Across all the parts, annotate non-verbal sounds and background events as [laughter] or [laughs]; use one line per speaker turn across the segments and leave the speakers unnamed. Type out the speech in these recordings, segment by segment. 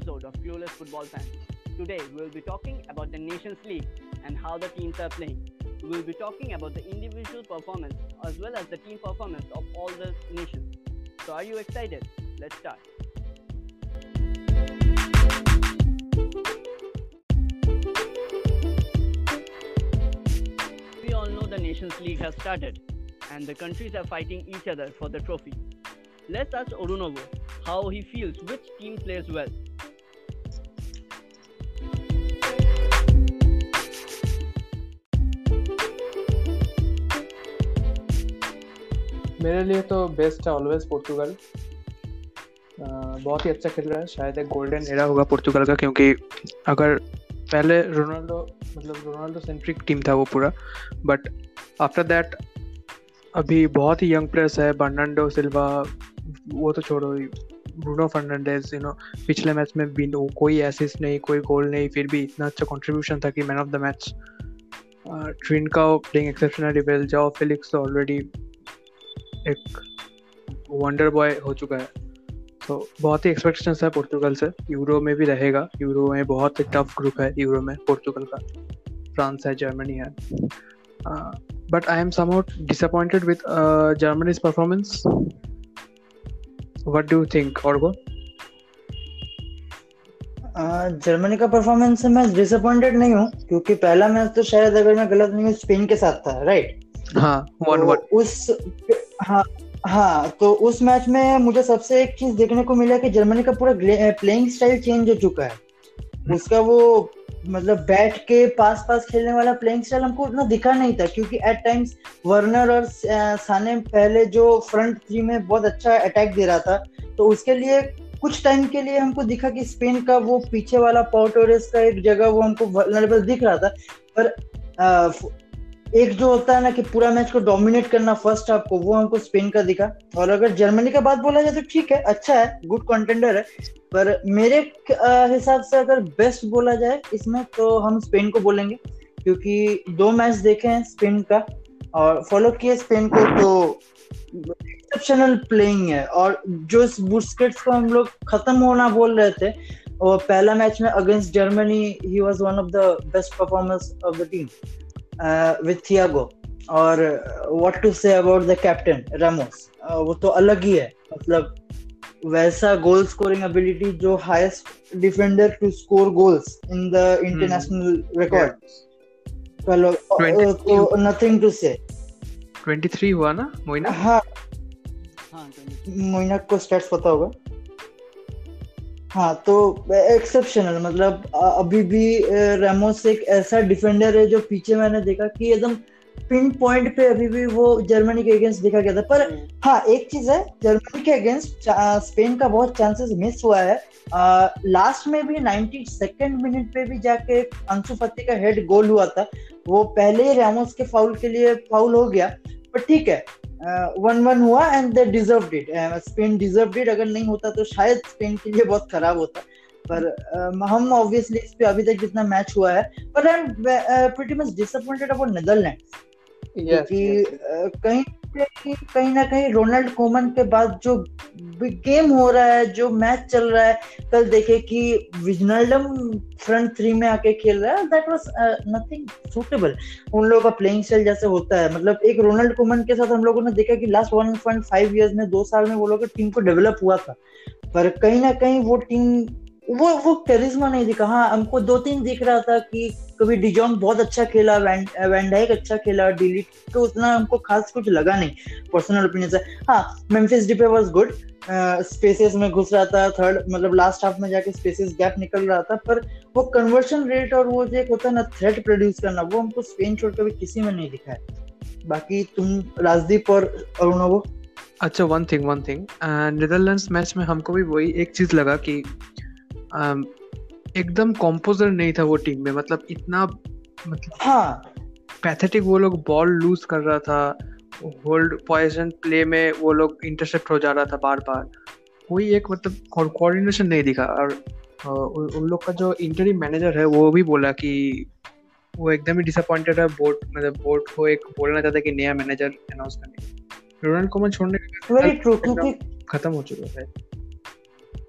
episode of Clueless Football Fans. Today, we will be talking about the Nations League and how the teams are playing. We will be talking about the individual performance as well as the team performance of all the nations. So, are you excited? Let's start. We all know the Nations League has started and the countries are fighting each other for the trophy. Let's ask Orunovo how he feels which team plays well.
मेरे लिए तो best है always Portugal बहुत ही अच्छा खेल रहा है। शायद एक गोल्डन एरा होगा पोर्तुगल का, क्योंकि अगर पहले रोनाल्डो मतलब रोनाल्डो सेंट्रिक टीम था वो पूरा। बट आफ्टर दैट अभी बहुत ही यंग प्लेयर्स है। बर्नांडो सिल्वा वो तो छोड़ो ब्रूनो फर्नांडेज यू नो पिछले मैच में भी कोई एसिस्ट नहीं, कोई गोल नहीं, फिर भी इतना अच्छा कंट्रीब्यूशन था कि मैन ऑफ़ द मैच ट्रिन का playing exceptionally well Joao Felix already एक वंडर बॉय हो चुका है। तो बहुत ही एक्सपेक्टेशन है पोर्तुगल से। यूरो में भी रहेगा। यूरो में बहुत ही टफ ग्रुप है यूरो में पोर्तुगल का। फ्रांस है जर्मनी है। But I am somewhat disappointed with Germany's performance what do think और गो
जर्मनी का परफॉर्मेंस से मैं डिसअपॉइंटेड नहीं हूँ क्योंकि पहला मैच तो शायद अगर मैं गलत नहीं हूँ स्पेन के साथ था राइट
हाँ वन वन
तो उस हाँ हाँ तो उस मैच में मुझे सबसे एक चीज़ देखने को मिला कि जर्मनी का पूरा प्लेइंग स्टाइल चेंज हो चुका है। उसका वो मतलब बैठ के पास पास खेलने वाला प्लेइंग स्टाइल हमको उतना दिखा नहीं था क्योंकि एट टाइम्स वर्नर और साने पहले जो फ्रंट थ्री में बहुत अच्छा अटैक दे रहा था तो उसके लिए कुछ टाइम के लिए हमको दिखा कि स्पेन का वो पीछे वाला पोर्टोरेस का एक जगह वो हमको वनरेबल दिख रहा था। पर एक जो होता है ना कि पूरा मैच को डोमिनेट करना फ़र्स्ट हाफ़ को, वो हमको स्पेन का दिखा। और अगर जर्मनी का बात बोला जाए तो ठीक है अच्छा है गुड कंटेंडर है। पर मेरे हिसाब से अगर बेस्ट बोला जाए इसमें तो हम स्पेन को बोलेंगे। क्योंकि दो मैच देखे हैं स्पेन का, और फॉलो किए स्पेन को तो एक्सेप्शनल प्लेइंग है। और जो इस बुस्केट्स को हम लोग खत्म होना बोल रहे थे और पहला मैच में against Germany he was one of the best performance of the team with Thiago और what to say about the captain Ramos वो तो अलग ही है। मतलब वैसा गोल स्कोरिंग एबिलिटी जो highest defender to score goals in the international record तो नथिंग टू से
23 हुआ ना मोइना?
हाँ। हाँ मोइना को स्टैट्स पता होगा। हाँ तो एक्सेप्शनल मतलब अभी भी रेमोस एक ऐसा डिफेंडर है जो पीछे मैंने देखा कि एकदम पिन पॉइंट पे अभी भी वो जर्मनी के अगेंस्ट देखा गया था। पर हाँ एक चीज़ है जर्मनी के अगेंस्ट स्पेन का बहुत चांसेस मिस हुआ है। आ, लास्ट में भी नाइनटी सेकेंड मिनट पे भी जाके अंशु फत्ती का हेड गोल हुआ था। वो पहले ही रेमोस के फाउल के लिए फाउल हो गया। पर ठीक है वन वन हुआ and they deserve it Spain deserve it अगर नहीं होता तो शायद स्पेन के लिए बहुत खराब होता. पर uh, हम ऑब्वियसली इस पे अभी तक जितना मैच हुआ है पर I am pretty much disappointed about Netherlands क्योंकि कहीं कहीं ना कहीं रोनाल्ड कोमन के बाद जो गेम हो रहा है, जो मैच चल रहा है, कल देखे कि विजनल्डम फ्रंट थ्री में आके खेल रहा है। दैट वाज नथिंग सूटेबल उन लोगों का प्लेइंग स्टाइल जैसे होता है। मतलब एक रोनाल्ड कोमन के साथ हम लोगों ने देखा कि last one point five years में, दो साल में वो लोग टीम को डेवलप हुआ था। पर कहीं ना कहीं वो टीम वो वो करिश्मा नहीं दिखा। हाँ हमको दो तीन दिख रहा था कि कभी डिजोंग बहुत अच्छा खेला वैंडाइक अच्छा खेला डिलीट तो उतना हमको खास कुछ लगा नहीं पर्सनल ओपिनियन से। हाँ Memphis Depay was good spaces में घुस रहा था थर्ड मतलब लास्ट हाफ़ में जाके स्पेसेस गैप निकल रहा था, पर वो कन्वर्शन रेट और वो जो एक होता है ना थ्रेट प्रोड्यूस करना, वो हमको स्पेन छोड़ के भी किसी में नहीं दिखा है बाकी तुम, राजदीप और अरुणवो
अच्छा one thing one thing Netherlands match में हमको भी वही एक चीज़ लगा कि एकदम कॉम्पोजर नहीं था वो टीम में मतलब इतना मतलब
हाँ।
पैथेटिक वो लोग बॉल लूज कर रहा था होल्ड पॉइजन प्ले में वो लोग इंटरसेप्ट हो जा रहा था बार बार कोई एक मतलब कोऑर्डिनेशन नहीं दिखा। और उन लोग का जो इंटरी मैनेजर है वो भी बोला कि वो एकदम ही डिसअपॉइंटेड है बोर्ड मतलब बोर्ड को एक बोलना चाहता कि नया मैनेजर अनाउंस करने रोनाल्ड कोमन छोड़ने खत्म हो चुका है।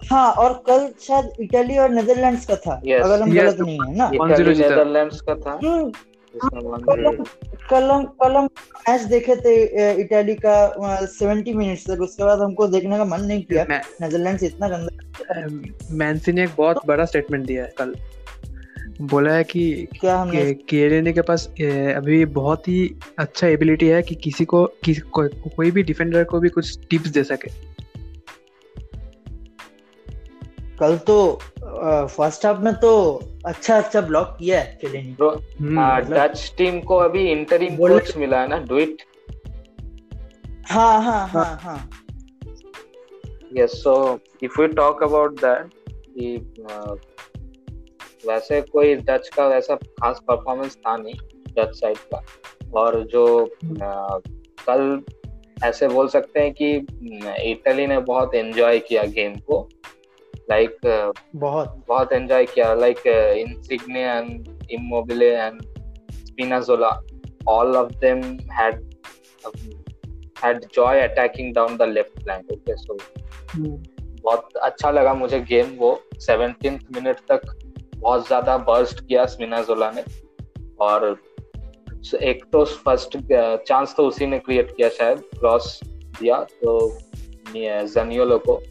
हाँ और कल शायद इटली और नेदरलैंड्स का था
Yes.
अगर हम
Yes.
गलत नहीं है ना।
इटली नेदरलैंड्स का था।
हम्म,
जिसमें one
कल हम कल हम मैच देखे थे इटली का सेवेंटी मिनट्स तक। उसके बाद हमको देखने का मन नहीं किया। नेदरलैंड्स इतना गंदा
मैंसी ने एक बहुत बड़ा स्टेटमेंट दिया है कल। बोला है कि
क्या हमने
के- केलेने के पास अभी बहुत ही अच्छा एबिलिटी है कि किसी को किसी को, कोई भी डिफेंडर को भी कुछ टिप्स दे सके।
कल तो फ़र्स्ट हाफ़ में तो अच्छा अच्छा ब्लॉक किया है
हम्म,
मतलब-
डच टीम को अभी इंटरिम कोच मिला है ना डुइट
हाँ हाँ हाँ हाँ।
yes so if we talk about that कि वैसे कोई डच का वैसा खास परफॉर्मेंस था नहीं डच साइड का। और जो uh, कल ऐसे बोल सकते हैं कि इटली ने बहुत एंजॉय किया गेम को। लाइक
बहुत।
बहुत एंजॉय किया like Insigne and Immobile and Spinazzola all of them had um, had joy attacking down the left flank okay so
hmm,
बहुत अच्छा लगा मुझे गेम वो। सेवनटीन मिनट तक बहुत ज़्यादा बर्स्ट किया स्मिनाजोला ने। और एक तो फ़र्स्ट चांस तो उसी ने क्रिएट किया शायद क्रॉस दिया तो जनियोलो को।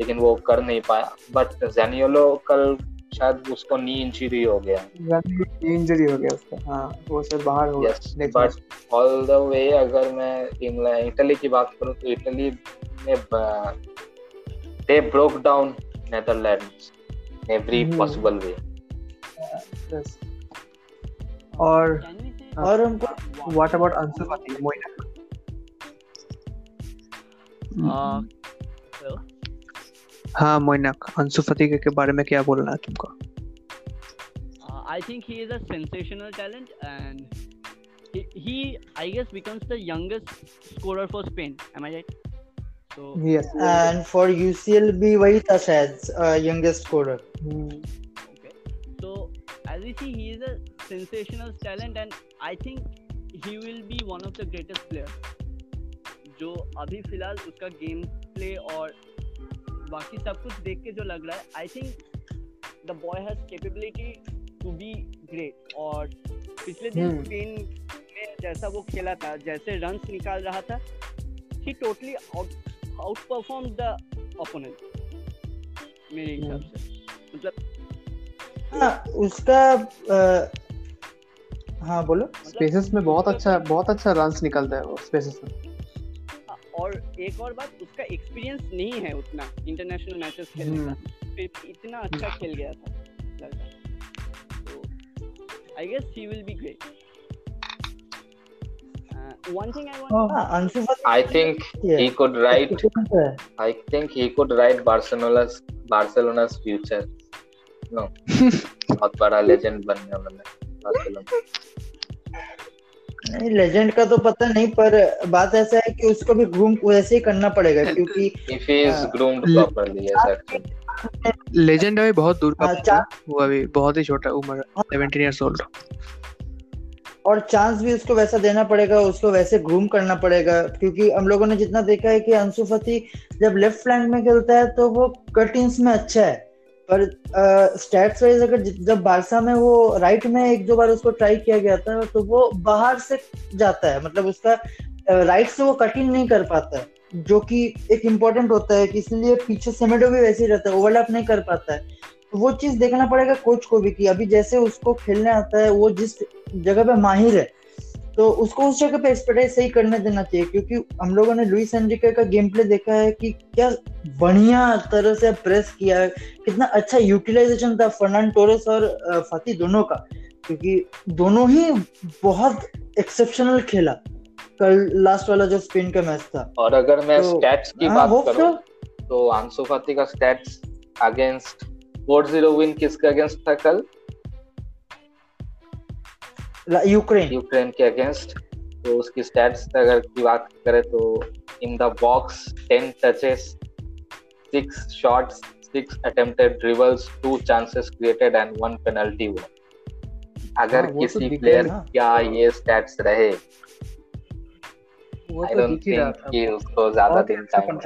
लेकिन वो कर नहीं पाया। बट जेनियोलो कल शायद उसको नी इंजरी हो गया।
इंजरी हो गया उसका हाँ वो शायद बाहर
yes
next but
all the way अगर मैं इंग्लैंड इटली की बात करूँ तो इटली ने they broke down
Netherlands
every. Possible
way और
say
और हमको
what about Ansu Fati Moina
uh?
हाँ मोइनक अंशु फती के बारे में क्या बोलना है तुमको
Uh, I think he is a sensational talent, and he, he, I guess, becomes the youngest scorer for Spain. Am I right? So,
yes
and for UCL भी वही था शायद youngest scorer
okay. So, as we see, he is a sensational talent, and I think he will be one of the greatest players. जो अभी फ़िलहाल उसका game play और बाकी सब कुछ देख के जो लग रहा है I think the boy has capability to be great और पिछले दिन
हम्म।
स्पेन में जैसा वो खेला था जैसे रन्स निकाल रहा था he totally outperform the opponent मेरे हिसाब से। मतलब
हाँ उसका अ, हाँ बोलो।
मतलब
स्पेसेस में बहुत अच्छा बहुत अच्छा रन्स निकलता है वो स्पेसेस में।
हाँ, और एक और बात उसका एक्सपीरियंस नहीं है उतना इंटरनेशनल मैचेस खेलने का। फिर इतना अच्छा खेल गया था लड़का। तो I guess he will be great one thing I want
हाँ Anshu
I think he could write.
है
I think he could write Barcelona's Barcelona's future. No, [laughs] बहुत बड़ा लेजेंड बनने वाला है बार्सिलोना
नहीं लेजेंड का तो पता नहीं पर बात ऐसा है कि उसको भी ग्रूम वैसे ही करना पड़ेगा क्योंकि
if he is
हाँ.
groomed
ले-
properly yes actually
लेजेंड अभी बहुत दूर का
हाँ,
वो अभी बहुत ही छोटा उम्र 17 इयर्स ओल्ड
और चांस भी उसको वैसा देना पड़ेगा उसको वैसे ग्रूम करना पड़ेगा क्योंकि हम लोगों ने जितना देखा है कि अंशु फती जब लेफ़्ट फ्लैंक में खेलता है तो वो कट इंस में अच्छा है। पर स्टैट्स वाइज अगर जब बारसा में वो राइट में एक दो बार उसको ट्राई किया गया था तो वो बाहर से जाता है। मतलब उसका राइट से वो कटिंग नहीं कर पाता है जो कि एक इम्पोर्टेंट होता है कि इसलिए पीछे सेमेडो भी वैसे ही रहता है ओवरलैप नहीं कर पाता है। तो वो चीज़ देखना पड़ेगा कोच को भी कि अभी जैसे उसको खेलने आता है, वो जिस जगह पे माहिर है तो उसको उस जगह पे एक्सपर्टाइज सही करने देना चाहिए क्योंकि हम लोगों ने लुइस एनरिके का गेम प्ले देखा है कि क्या बढ़िया तरह से प्रेस किया है कितना अच्छा यूटिलाइजेशन था फर्नांड टोरेस और फाती दोनों का क्योंकि दोनों ही बहुत एक्सेप्शनल खेला कल लास्ट वाला जो स्पेन का मैच था।
और अगर मैं
तो,
स्टैट्स की
हाँ,
बात करूँ तो आँसू फाती का स्टैट्स अगेंस्ट 4-0 विन किसके अगेंस्ट था कल?
तो यूक्रेन
यूक्रेन के अगेंस्ट तो उसकी स्टैट्स अगर की बात करें तो in the box 10 touches 6 shots 6 attempted dribbles 2 chances created and 1 penalty वो अगर
हाँ, वो तो
किसी प्लेयर। क्या ये स्टैट्स रहे?
वो तो दिख ही रहा था।
कि उसको ज़्यादा दिन टाइम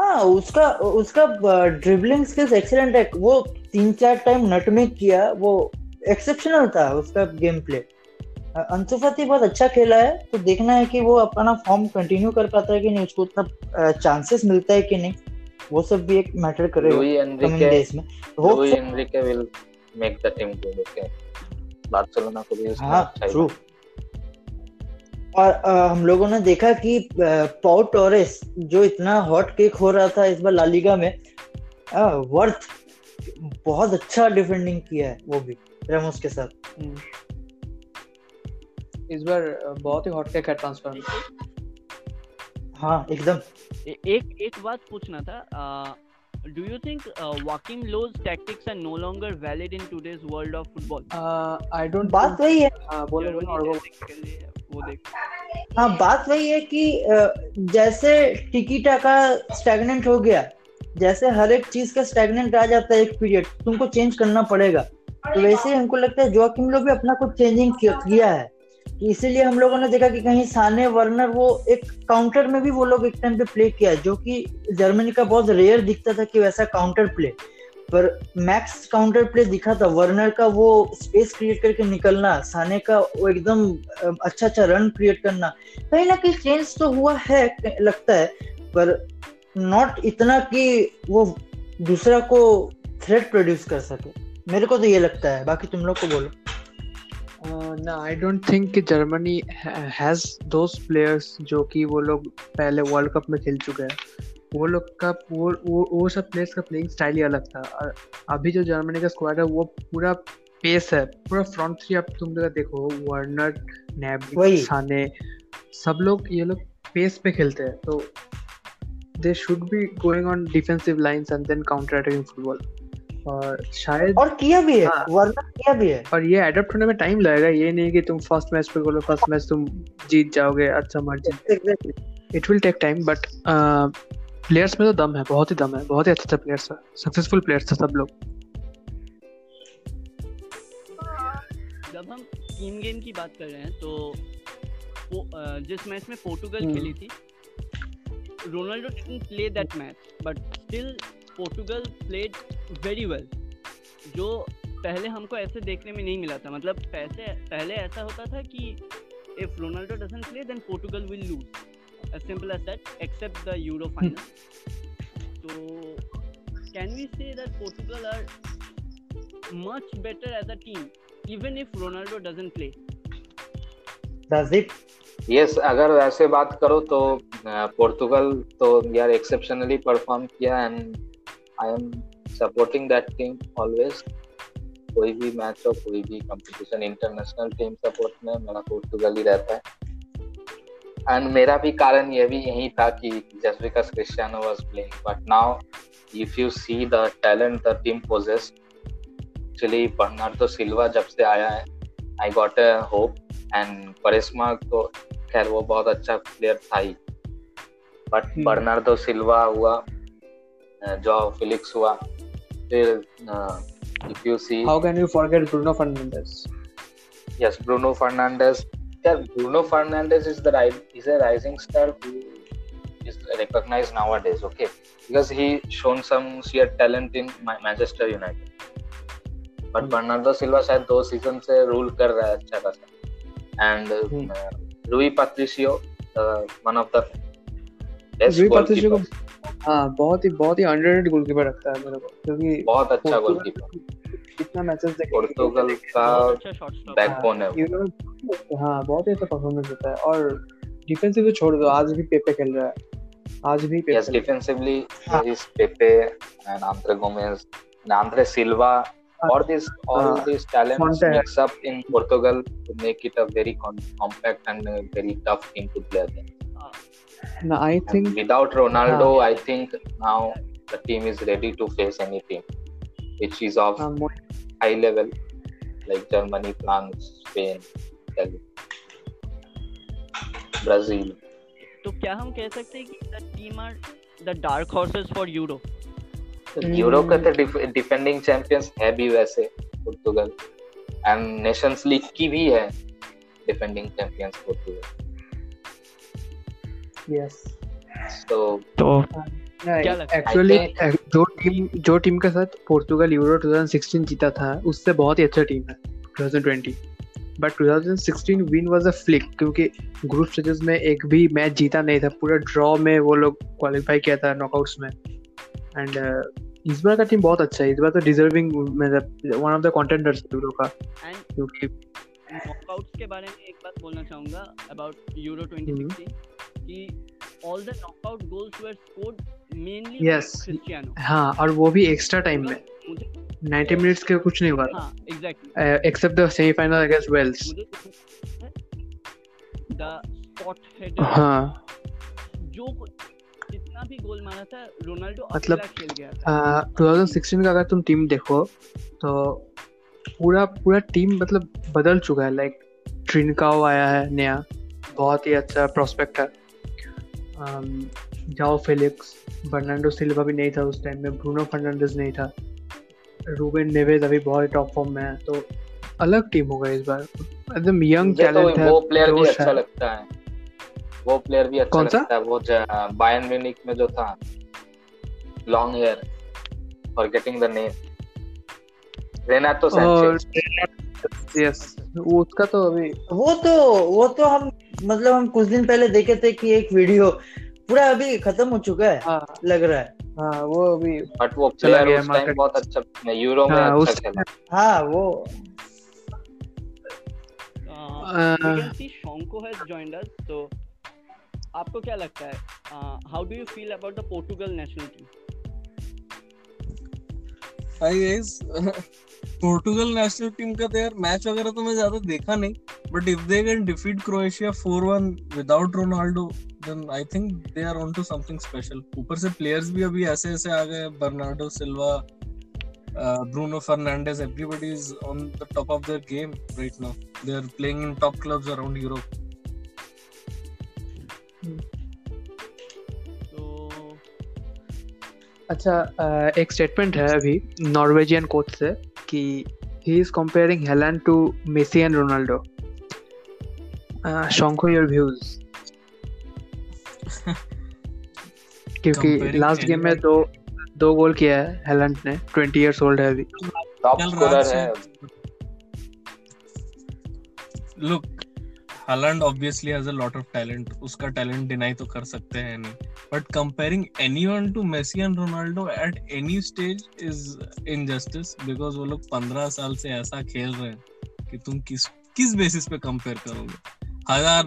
हाँ उसका उसका ड्रिबलिंग स्किल्स एक्सीलेंट है। वो तीन चार टाइम नट में किया वो एक्सेप्शनल था उसका गेम प्ले अंशु बहुत अच्छा खेला है तो देखना है कि वो अपना फॉर्म कंटिन्यू कर पाता है कि नहीं उसको उतना चांसेस मिलता है कि नहीं वो सब भी एक मैटर करेगा हाँ
अच्छा
ट्रू और अ, हम लोगों ने देखा कि पाउ टोरेस जो इतना हॉट केक हो रहा था इस बार लालिगा में वर्थ बहुत अच्छा डिफेंडिंग किया है वो भी। रेमोस के साथ।
हम्म। इस बार बहुत ही हॉट केक है ट्रांसफ़र में।
हाँ एकदम।
ए- एक एक बात पूछना था। Do you think Joachim Low's tactics are no longer valid in today's world of football
I don't
बात वही है।
हाँ बोलो बोलो और वो
वो देख।
हाँ बात वही है कि जैसे टिकीटा का स्टैगनेंट हो गया जैसे हर एक चीज़ का स्टैगनेंट आ जाता है एक पीरियड तुमको चेंज करना पड़ेगा। तो वैसे ही हमको लगता है जोकिम लोग भी अपना कुछ चेंजिंग किया है। इसीलिए हम लोगों ने देखा कि कहीं साने वर्नर वो एक काउंटर में भी वो लोग एक टाइम पे प्ले किया जो कि जर्मनी का बहुत रेयर दिखता था कि वैसा काउंटर प्ले पर मैक्स काउंटर प्ले दिखा था, वर्नर का वो स्पेस क्रिएट करके निकलना, साने का वो एकदम अच्छा अच्छा रन क्रिएट करना, कहीं ना कहीं चेंज तो हुआ है, लगता है, पर नॉट इतना कि वो दूसरा को थ्रेट प्रोड्यूस कर सके। मेरे को तो ये लगता है बाकी तुम लोग को बोलो।
ना आई डोंट थिंक कि जर्मनी हैज़ दोस प्लेयर्स जो कि वो लोग पहले वर्ल्ड कप में खेल चुके हैं। वो लोग का वो वो वो सब प्लेयर्स का प्लेइंग स्टाइल ही अलग था। और अभी जो जर्मनी का स्क्वाड है वो पूरा पेस है पूरा फ्रंट थ्री अब तुम लोग देखो वर्नर। नैबी साने सब लोग ये लोग पेस पे खेलते हैं। तो they should be going on defensive lines and then counter attacking football और शायद
और किया भी है
हाँ।
वर्नर किया भी है
और ये अडेप्ट होने में टाइम लगेगा ये नहीं कि तुम फ़र्स्ट मैच पे बोलो फ़र्स्ट मैच तुम जीत जाओगे अच्छा
margin
it will take time but players में तो दम है बहुत ही दम है बहुत ही अच्छे अच्छे प्लेयर्स है सक्सेसफुल प्लेयर्स थे सब लोग
जब हम टीम गेम की बात कर रहे हैं तो वो, जिस मैच में पोर्टुगल
हम्म।
खेली थी Ronaldo didn't play that match but still Portugal played very well जो पहले हमको ऐसे देखने में नहीं मिला था। मतलब पैसे पहले ऐसा होता था कि if Ronaldo doesn't play then Portugal will lose as simple as that except the Euro final तो can we say that Portugal are much better as a team even if Ronaldo doesn't play
does it
yes अगर ऐसे बात करो तो Portugal तो यार exceptionally perform किया and I am supporting that team always कोई भी मैच हो कोई भी कंपटीशन इंटरनेशनल टीम सपोर्ट में मेरा पोर्तुगल ही रहता है। एंड मेरा भी कारण यह भी यही था कि just because Cristiano was playing but now if you see the talent the team possesses actually Bernardo Silva जब से आया है I got a hope and करिश्मा तो खैर वो बहुत अच्छा प्लेयर था ही। बट। बर्नार्डो सिल्वा हुआ जॉ फिलिप्स हुआ फिर if you see
how can you forget Bruno Fernandes
yes Bruno Fernandes क्या Bruno Fernandes is the rise is a rising star to is recognize nowadays okay because he shown some sheer talent in Manchester United but Bernardo Silva शायद दो season से rule कर रहा है अच्छा खासा। And Rui Patricio one
of the best
goalkeeper
हाँ बहुत ही बहुत ही अंडररेटेड गोलकीपर लगता है मेरे को क्योंकि
बहुत अच्छा
पोर्तुगल
गोलकीपर
कितना मैचेस देखे
पोर्तुगल का
अच्छा
बैकबोन है
हाँ बहुत ही अच्छा परफॉर्मेंस देता है और डिफेंसिव तो छोड़ दो आज भी पेपे खेल रहा है आज भी Pepe
Yes, defensively,
Ah.
there is Pepe and Andre Gomez and Andre Silva. All these, all
Ah.
these talents
Fonte.
mix up in Portugal to make it a very com- compact and a very tough team to play against.
ना आई
And without Ronaldo, uh, I think now the team is ready to face any team, which is of high level, like Germany, France, Spain, Italy, Brazil.
तो क्या हम कह सकते हैं कि the team are the dark horses for Euro
Euro का तो defending champions है भी वैसे पुर्तगाल एंड नेशंस लीग की भी है डिफेंडिंग चैंपियंस पुर्तगाल
यस
तो?
एक्चुअली जो टीम जो टीम के साथ पोर्तुगल यूरो 2016 जीता था उससे बहुत ही अच्छा टीम है 2020 but 2016 win was a fluke क्योंकि ग्रुप स्टेजेस में एक भी मैच जीता नहीं था पूरा ड्रॉ में वो लोग क्वालिफाई किया था नॉकआउट्स में। एंड uh, इस बार का टीम बहुत अच्छा है इस बार तो डिजर्विंग मतलब वन ऑफ़ द कंटेंडर्स है यूरो का।
एंड
क्योंकि
नॉकआउट्स के बारे में एक बात बोलना चाहूँगा अबाउट यूरो 2016 कि all the knockout goals were scored mainly
Yes.
Cristiano
हाँ और वो भी एक्स्ट्रा टाइम में। 90 मिनट्स के कुछ नहीं हुआ।
हाँ
exactly except the semifinal against
Wales the spot header
हाँ।
जो जितना भी गोल मारा था रोनाल्डो
मतलब,
खेल गया। था
आ, 2016 का अगर तुम टीम देखो तो पूरा पूरा टीम मतलब बदल चुका है। लाइक ट्रिनकाओ आया है नया। बहुत ही अच्छा प्रोस्पेक्ट है। जाओ फेलिक्स बर्नांडो सिल्वा भी नहीं था उस टाइम में ब्रूनो फर्नांडिस नहीं था। रूबेन नेवेज अभी बहुत टॉप फॉर्म में है तो अलग टीम होगा इस बार। एकदम यंग
तो
टैलेंट है
वो प्लेयर भी अच्छा लगता है। वो प्लेयर भी अच्छा लगता है वो बायर्न म्यूनिक में जो था long hair forgetting the name
और
सैnchez
यस वो उसका तो अभी
वो तो वो तो हम मतलब हम कुछ दिन पहले देखे थे कि एक वीडियो पूरा अभी खत्म हो चुका है
हाँ।
लग रहा है।
हाँ वो अभी
बट वो
चला गया
उस टाइम बहुत अच्छा यूरो में
हाँ,
अच्छा खेला।
हाँ वो।
Shonko has joined us so आपको क्या लगता है? How do you feel about the Portugal national team
hi guys Portugal national team का तो यार मैच वगैरह तो मैं ज़्यादा देखा नहीं but if they can defeat Croatia 4-1 without Ronaldo then I think they are on to something special ऊपर से प्लेयर्स भी अभी ऐसे ऐसे आ गए Bernardo Silva Bruno Fernandes everybody is on the top of their game right now they are playing in top clubs around Europe
तो
अच्छा एक स्टेटमेंट है अभी नॉर्वेजियन कोच से। कि he is comparing Haaland to Messi and Ronaldo शोंको your views क्योंकि last game में दो दो गोल किया है हेलैंड ने 20 इयर्स ओल्ड है अभी.
टॉप स्कोरर है।
Look Haaland obviously has a lot of talent उसका टैलेंट डिनाई तो कर सकते हैं नहीं। But comparing anyone to Messi and Ronaldo at any stage is injustice because वो लोग 15 साल से ऐसा खेल रहे हैं कि तुम किस किस बेसिस पे कंपेयर करोगे? हज़ार,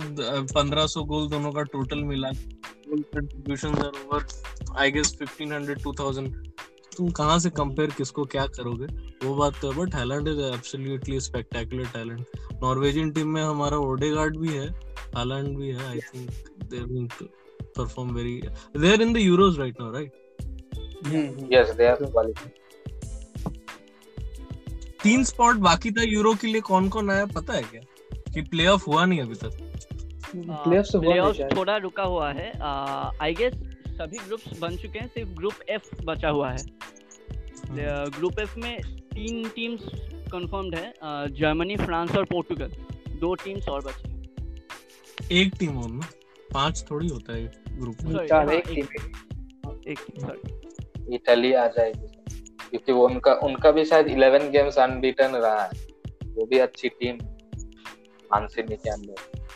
पंद्रह सौ गोल दोनों का टोटल मिला। Contribution are over I guess 1500 2000 तुम कहाँ से कंपेयर किसको क्या करोगे? वो बात तो है but Haaland is absolutely spectacular talent Norwegian team में हमारा ओडेगार्ड भी है हालैंड भी है I think perform very they are in the Euros right now right
yes they are qualified
तीन स्पॉट बाकी था यूरो के लिए कौन कौन आया पता है क्या? कि प्ले ऑफ़ हुआ नहीं अभी तक।
प्लेयर्स तो हुआ नहीं
प्लेऑफ थोड़ा रुका हुआ है। आई गेस सभी ग्रुप्स बन चुके हैं सिर्फ़ ग्रुप एफ़ बचा हुआ है। ग्रुप एफ़ में तीन टीम्स कंफर्म्ड है जर्मनी फ्रांस और पोर्टुगल दो टीम्स और बची हैं।
एक टीम और ना? पाँच थोड़ी होता है ग्रुप में।
चार
हाँ,
एक
एक-
टीम
एक सॉरी
इटली आ जाएगी। क्योंकि वो उनका उनका भी शायद 11 गेम्स अनबीटन रहा है। वो भी अच्छी टीम मानसिनी के अंदर।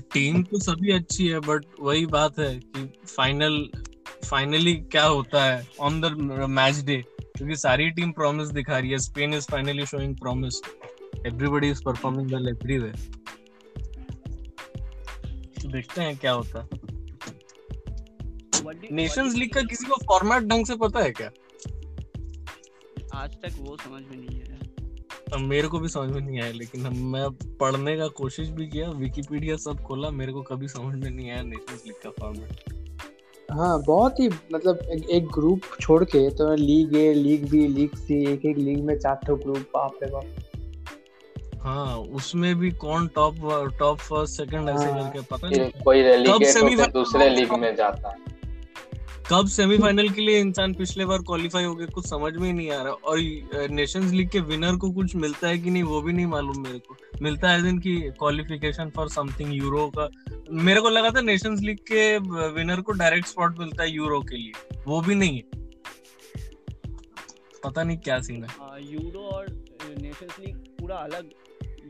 टीम तो सभी अच्छी है बट वही बात है कि फाइनल फाइनली क्या होता है ऑन द मैच डे क्योंकि सारी टीम प्रॉमिस दिखा रही है। Spain is finally showing promise everybody is performing well everywhere देखते हैं क्या होता है। नेशंस लीग का किसी को फॉर्मेट ढंग से पता है क्या?
आज तक वो समझ में नहीं आया।
अब मेरे को भी समझ में नहीं आया लेकिन हम मैं पढ़ने का कोशिश भी किया विकिपीडिया सब खोला मेरे को कभी समझ में नहीं आया नेशंस लीग का फॉर्मेट
हाँ बहुत ही मतलब एक, एक ग्रुप छोड़ के तो league A league B league C एक एक लीग में चार ठो ग्रुप बाप रे बाप।
हाँ उसमें भी कौन टॉप टॉप फ़र्स्ट सेकंड ऐसे
हाँ।
करके पता नहीं।
कोई रेलीगेट होकर दूसरे लीग में जाता। है
कब सेमीफाइनल के लिए इंसान पिछले बार क्वालिफाई हो गया कुछ समझ में ही नहीं आ रहा। और नेशंस लीग के विनर को कुछ मिलता है कि नहीं वो भी नहीं मालूम मेरे को। मिलता है दिन की क्वालिफिकेशन फॉर समथिंग यूरो का। मेरे को लगा था नेशंस लीग के विनर को डायरेक्ट स्पॉट मिलता है यूरो के लिए। वो भी नहीं है। पता नहीं क्या सीन है।
यूरो और नेशंस लीग पूरा अलग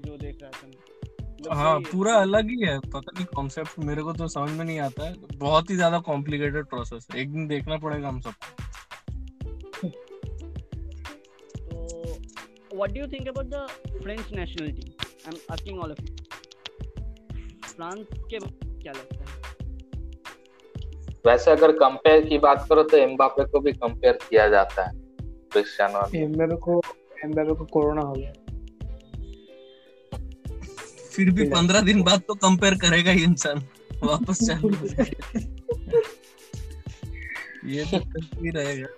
जो देख रहा था
हाँ पूरा अलग ही है। पता नहीं कॉन्सेप्ट मेरे को तो समझ में नहीं आता है। बहुत ही ज़्यादा कॉम्प्लिकेटेड प्रोसेस है। एक दिन देखना पड़ेगा हम सबको।
तो what do you think about the French national team I am asking all of you France के क्या लगता है?
वैसे अगर कंपेयर की बात करो तो एम्बापे को भी कंपेयर किया जाता है
क्रिस्टियानो एम्बापे को एम्बापे को कोरोना हो गया।
फिर भी पंद्रह दिन बाद तो कंपेयर करेगा ही इंसान। वापस [laughs] चालू ये तो [laughs] ही रहेगा।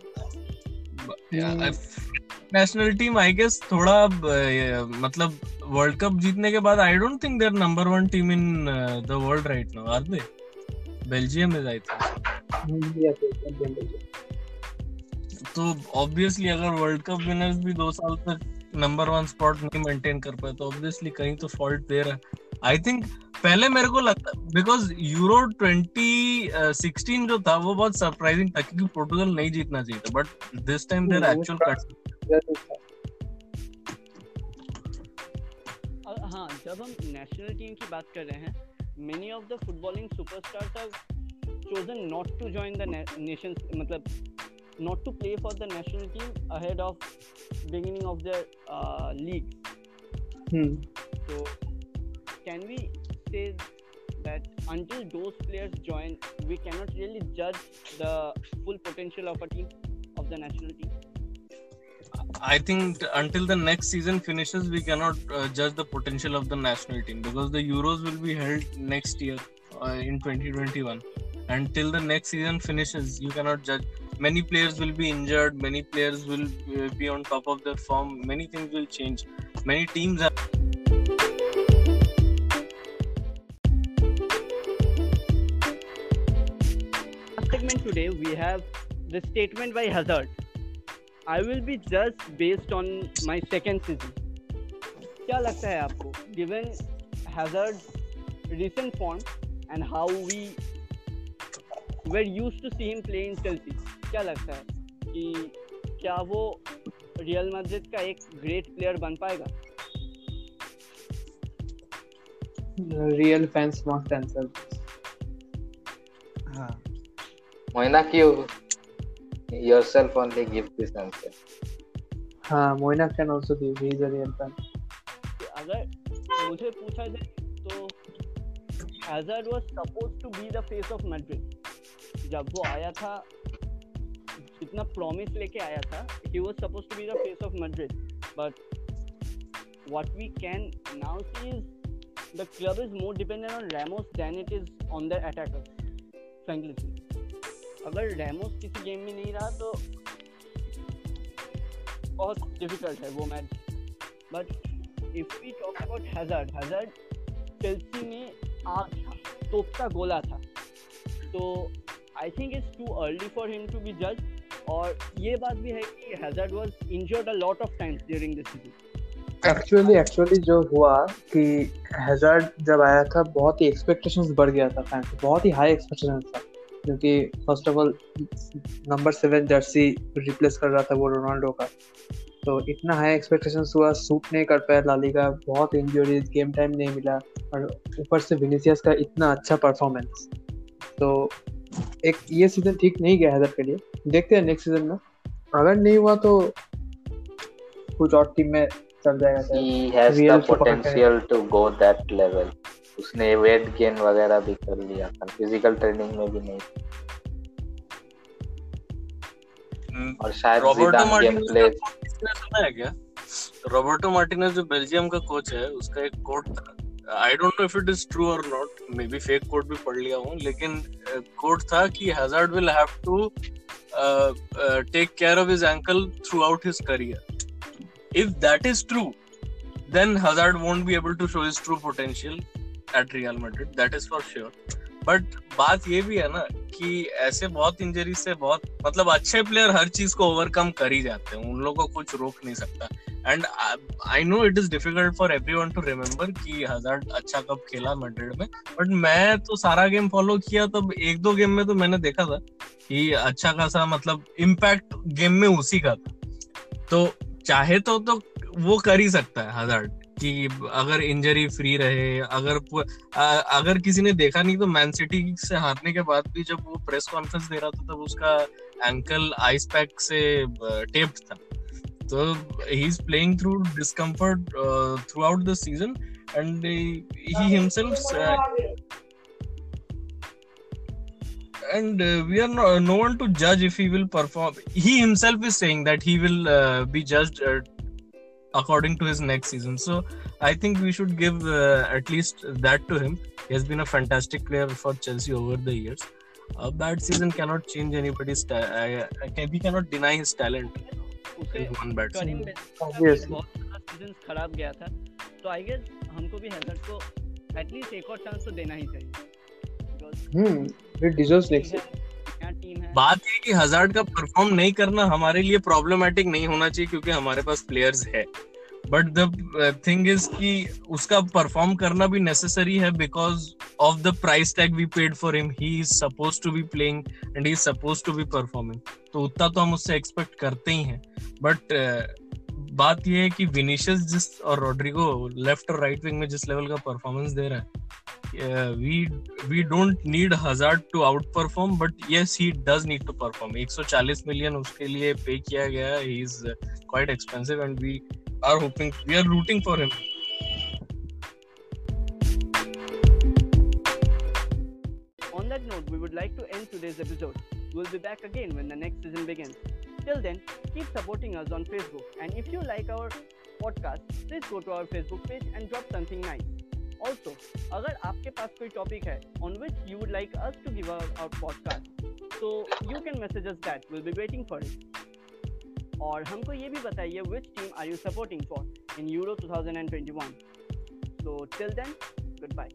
नेशनल टीम आई गेस थोड़ा मतलब वर्ल्ड कप जीतने के बाद I don't think there number one team in the world right now are they Belgium is I think तो ऑब्वियसली अगर वर्ल्ड कप विनर्स भी दो साल तक नंबर वन स्पॉट नहीं मेंटेन कर पाए तो ऑब्वियसली कहीं तो फॉल्ट दे रहा है। आई थिंक पहले मेरे को लगता बिकॉज़ यूरो 2016 जो था वो बहुत सरप्राइजिंग था क्योंकि पोर्टुगल नहीं जीतना चाहिए था but this time their actual cut
हाँ जब हम नेशनल टीम की बात कर रहे हैं many of the footballing superstars have chosen not to join the nations मतलब not to play for the national team ahead of beginning of their uh, league.
Hmm.
So, can we say that until those players join, we cannot really judge the full potential of a team of the national team?
I think until the next season finishes, we cannot uh, judge the potential of the national team because the Euros will be held next year uh, in 2021. Until the next season finishes, you cannot judge many players will be injured many players will uh, be on top of their form many things will change many teams are
segment today we have the statement by hazard i will be judged based on my second season क्या लगता है आपको given hazard's recent form and how we were used to see him play in Chelsea क्या लगता है कि क्या वो रियल मैड्रिड का एक ग्रेट प्लेयर बन पाएगा?
रियल फैंस मस्ट आंसर
हाँ। मोइना क्यों yourself only give this answer?
हाँ Moina can also give he is a real fan
अगर मुझे पूछा जाए तो Hazard was supposed to be the face of Madrid जब वो आया था जितना प्रॉमिस लेके आया था he was suppose to be the face of Madrid but what we can now see is the club is more dependent on Ramos than it is on their attackers. Frankly अगर Ramos किसी game में नहीं रहा तो बहुत difficult है वो match but if we talk about Hazard Hazard Chelsea में आग था, तोपता गोला था. तो I think it's too early for him to be जज और ये बात भी है कि Hazard was injured a lot of times during this season
actually actually जो हुआ कि हैजर्ड जब आया था, बहुत ही एक्सपेक्टेशंस बढ़ गया था फैंस बहुत ही हाई एक्सपेक्टेशंस था। क्योंकि first of all number seven jersey replace कर रहा था वो रोनाल्डो का। तो इतना हाई एक्सपेक्टेशंस हुआ सूट नहीं कर पाया लाली का बहुत इंजरीज गेम टाइम नहीं मिला, और ऊपर से विनीसियस का इतना अच्छा परफॉर्मेंस तो एक, ये सीज़न ठीक नहीं गया हैदर के लिए। देखते हैं नेक्स्ट सीज़न में। अगर नहीं हुआ तो कुछ और टीम में चल जाएगा
he has the potential to go that level. उसने वेट गेन वगैरह भी कर लिया था फ़िज़िकल ट्रेनिंग में भी नहीं। हम्म। और शायद
रॉबर्टो गेम प्ले सुना है क्या? रॉबर्टो मार्टिनेज जो बेल्जियम का कोच है उसका एक कोट था। I don't know if it is true और not may be fake quote भी पढ़ लिया हूँ लेकिन uh, था कि Hazard will have to take care of his ankle throughout his career if that is true then Hazard won't be able to show his true potential at Real Madrid. That is for sure. But बात ये भी है ना कि ऐसे बहुत injury से बहुत मतलब अच्छे प्लेयर हर चीज़ को ओवरकम कर ही जाते हैं उन लोगों को कुछ रोक नहीं सकता and I know it is difficult for everyone to remember कि हजार्ड अच्छा कब खेला मैड्रिड में बट मैं तो सारा गेम फॉलो किया, तब एक दो गेम में तो मैंने देखा था कि अच्छा खासा मतलब इम्पैक्ट गेम में उसी का था। तो चाहे तो तो वो कर ही सकता है हजार्ड कि अगर इंजरी फ्री रहे, अगर अगर किसी ने देखा नहीं तो मैन सिटी से हारने के बाद भी जब वो प्रेस कॉन्फ्रेंस दे रहा था, तब उसका एंकल आइस पैक से टेप्ड था। So he's playing through discomfort uh, throughout the season, and he, he himself. Uh, and uh, we are no, no, one to judge if he will perform. He himself is saying that he will uh, be judged uh, according to his next season. So I think we should give uh, at least that to him. He has been a fantastic player for Chelsea over the years. A bad season cannot change anybody's. style. I, I we cannot deny his talent
one Karim. Season खराब गया था। तो I guess हमको भी Hazard को at least एक और chance तो देना ही चाहिए।
Hmm it deserves next
team है बात ये कि हजार्ड का परफॉर्म नहीं करना हमारे लिए प्रॉब्लमेटिक नहीं होना चाहिए क्योंकि हमारे पास प्लेयर्स है। बट द थिंग इज़ कि उसका परफॉर्म करना भी नेसेसरी है because of the price tag we paid for him he is suppose to be playing and he is suppose to be performing तो उतना तो हम उससे एक्सपेक्ट करते ही हैं। बट बात ये है कि विनीशियस जिस और रोड्रिगो लेफ़्ट और राइट विंग में जिस लेवल का परफॉर्मेंस दे रहा है we we don't need Hazard to out perform but yes he does need to perform 140 million उसके लिए पे किया गया he is quite expensive and we are hoping we are rooting for him
on that note we would like to end today's episode we will be back again when the next season begins Till then, keep supporting us on Facebook. And if you like our podcast, please go to our Facebook page and drop something nice. Also अगर आपके पास कोई topic है on which you would like us to give our podcast तो you can message us that will be waiting for it और हमको ये भी बताइए which team are you supporting for in Euro 2021 so till then goodbye